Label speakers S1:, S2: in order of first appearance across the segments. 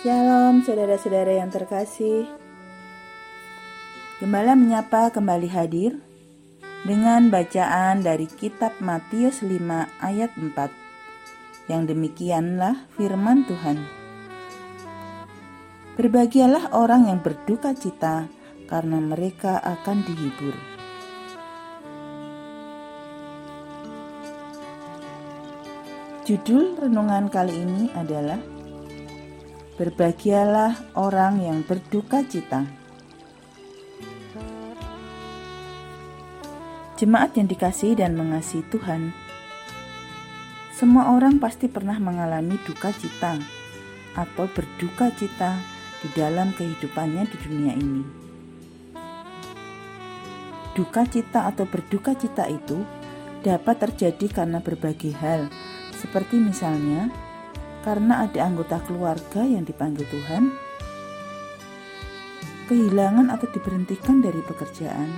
S1: Shalom saudara-saudara yang terkasih. Gembala menyapa kembali hadir dengan bacaan dari kitab Matius 5 ayat 4 Yang demikianlah firman Tuhan Berbahagialah orang yang berduka cita karena mereka akan dihibur Judul renungan kali ini adalah Berbahagialah orang yang berduka cita. Jemaat yang dikasih dan mengasihi Tuhan, semua orang pasti pernah mengalami duka cita atau berduka cita di dalam kehidupannya di dunia ini. Duka cita atau berduka cita itu dapat terjadi karena berbagai hal, seperti misalnya karena ada anggota keluarga yang dipanggil Tuhan, kehilangan atau diberhentikan dari pekerjaan,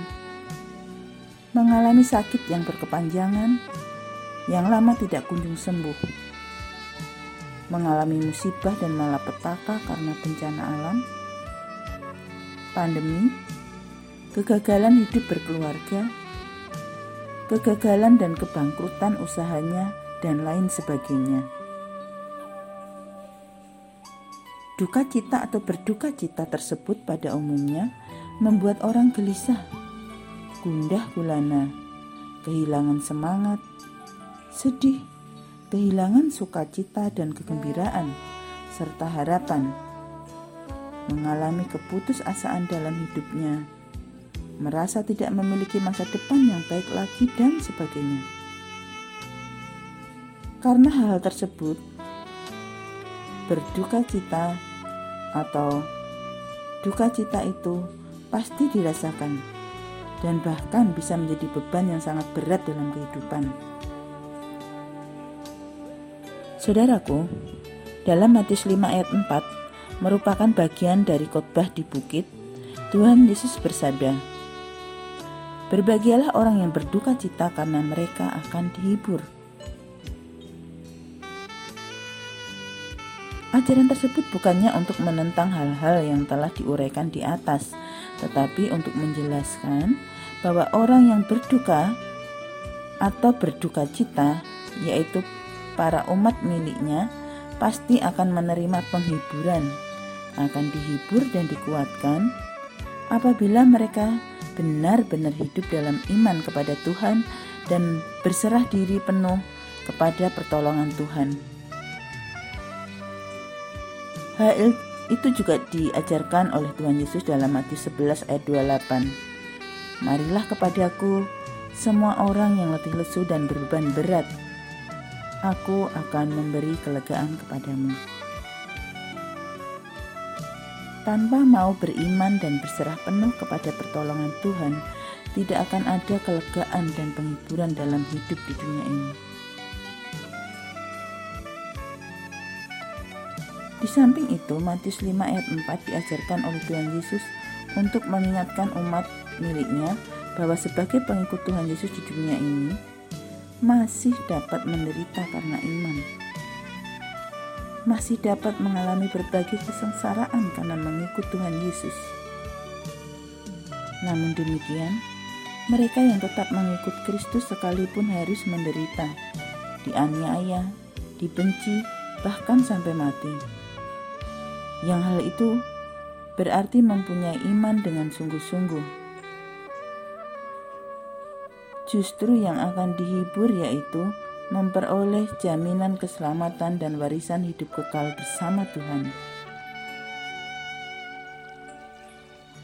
S1: mengalami sakit yang berkepanjangan, yang lama tidak kunjung sembuh, mengalami musibah dan malapetaka karena bencana alam, pandemi, kegagalan hidup berkeluarga, kegagalan dan kebangkrutan usahanya, dan lain sebagainya. Duka cita atau berduka cita tersebut pada umumnya membuat orang gelisah, gundah gulana, kehilangan semangat, sedih, kehilangan sukacita dan kegembiraan, serta harapan, mengalami keputusasaan dalam hidupnya, merasa tidak memiliki masa depan yang baik lagi, dan sebagainya. Karena hal tersebut, berduka cita atau duka cita itu pasti dirasakan dan bahkan bisa menjadi beban yang sangat berat dalam kehidupan. Saudaraku, dalam Matius 5 ayat 4 merupakan bagian dari khotbah di bukit, Tuhan Yesus bersabda, Berbahagialah orang yang berduka cita karena mereka akan dihibur. Ajaran tersebut bukannya untuk menentang hal-hal yang telah diuraikan di atas, tetapi untuk menjelaskan bahwa orang yang berduka atau berduka cita, yaitu para umat miliknya, pasti akan menerima penghiburan, akan dihibur dan dikuatkan apabila mereka benar-benar hidup dalam iman kepada Tuhan dan berserah diri penuh kepada pertolongan Tuhan. Hal itu juga diajarkan oleh Tuhan Yesus dalam Matius 11 ayat 28. Marilah kepadaku semua orang yang letih lesu dan berbeban berat. Aku akan memberi kelegaan kepadamu. Tanpa mau beriman dan berserah penuh kepada pertolongan Tuhan, tidak akan ada kelegaan dan penghiburan dalam hidup di dunia ini. Di samping itu, Matius 5 ayat 4 diajarkan oleh Tuhan Yesus untuk mengingatkan umat miliknya bahwa sebagai pengikut Tuhan Yesus di dunia ini masih dapat menderita karena iman. Masih dapat mengalami berbagai kesengsaraan karena mengikut Tuhan Yesus. Namun demikian, mereka yang tetap mengikut Kristus sekalipun harus menderita, dianiaya, dibenci, bahkan sampai mati yang hal itu berarti mempunyai iman dengan sungguh-sungguh. Justru yang akan dihibur yaitu memperoleh jaminan keselamatan dan warisan hidup kekal bersama Tuhan.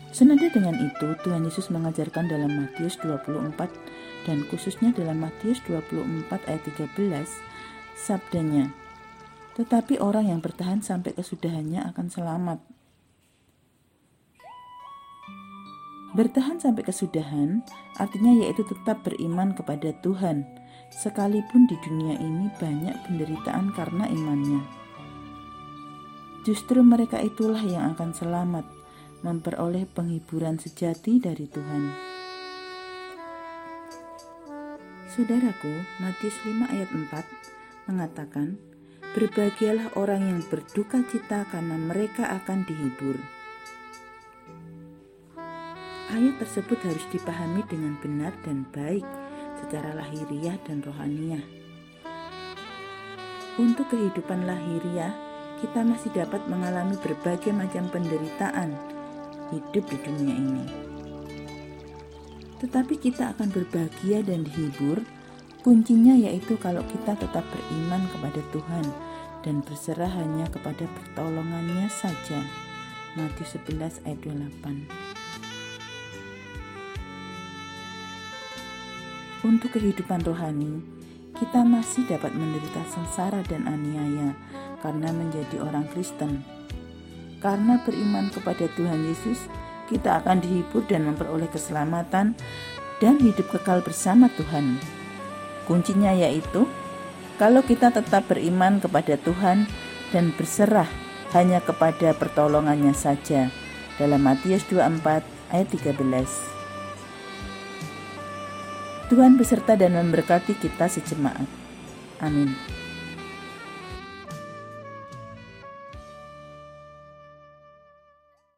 S1: Senada dengan itu, Tuhan Yesus mengajarkan dalam Matius 24 dan khususnya dalam Matius 24 ayat 13, sabdanya, tetapi orang yang bertahan sampai kesudahannya akan selamat. Bertahan sampai kesudahan artinya yaitu tetap beriman kepada Tuhan, sekalipun di dunia ini banyak penderitaan karena imannya. justru mereka itulah yang akan selamat, memperoleh penghiburan sejati dari Tuhan. Saudaraku, Matius 5 ayat 4 mengatakan, Berbahagialah orang yang berduka cita karena mereka akan dihibur. Ayat tersebut harus dipahami dengan benar dan baik secara lahiriah dan rohaniah. Untuk kehidupan lahiriah, kita masih dapat mengalami berbagai macam penderitaan hidup di dunia ini. Tetapi kita akan berbahagia dan dihibur. Kuncinya yaitu kalau kita tetap beriman kepada Tuhan dan berserah hanya kepada pertolongannya saja. Matius 11 ayat 28 Untuk kehidupan rohani, kita masih dapat menderita sengsara dan aniaya karena menjadi orang Kristen. Karena beriman kepada Tuhan Yesus, kita akan dihibur dan memperoleh keselamatan dan hidup kekal bersama Tuhan. Kuncinya yaitu kalau kita tetap beriman kepada Tuhan dan berserah hanya kepada pertolongannya saja. Dalam Matius 24 ayat 13. Tuhan beserta dan memberkati kita sejemaat. Amin.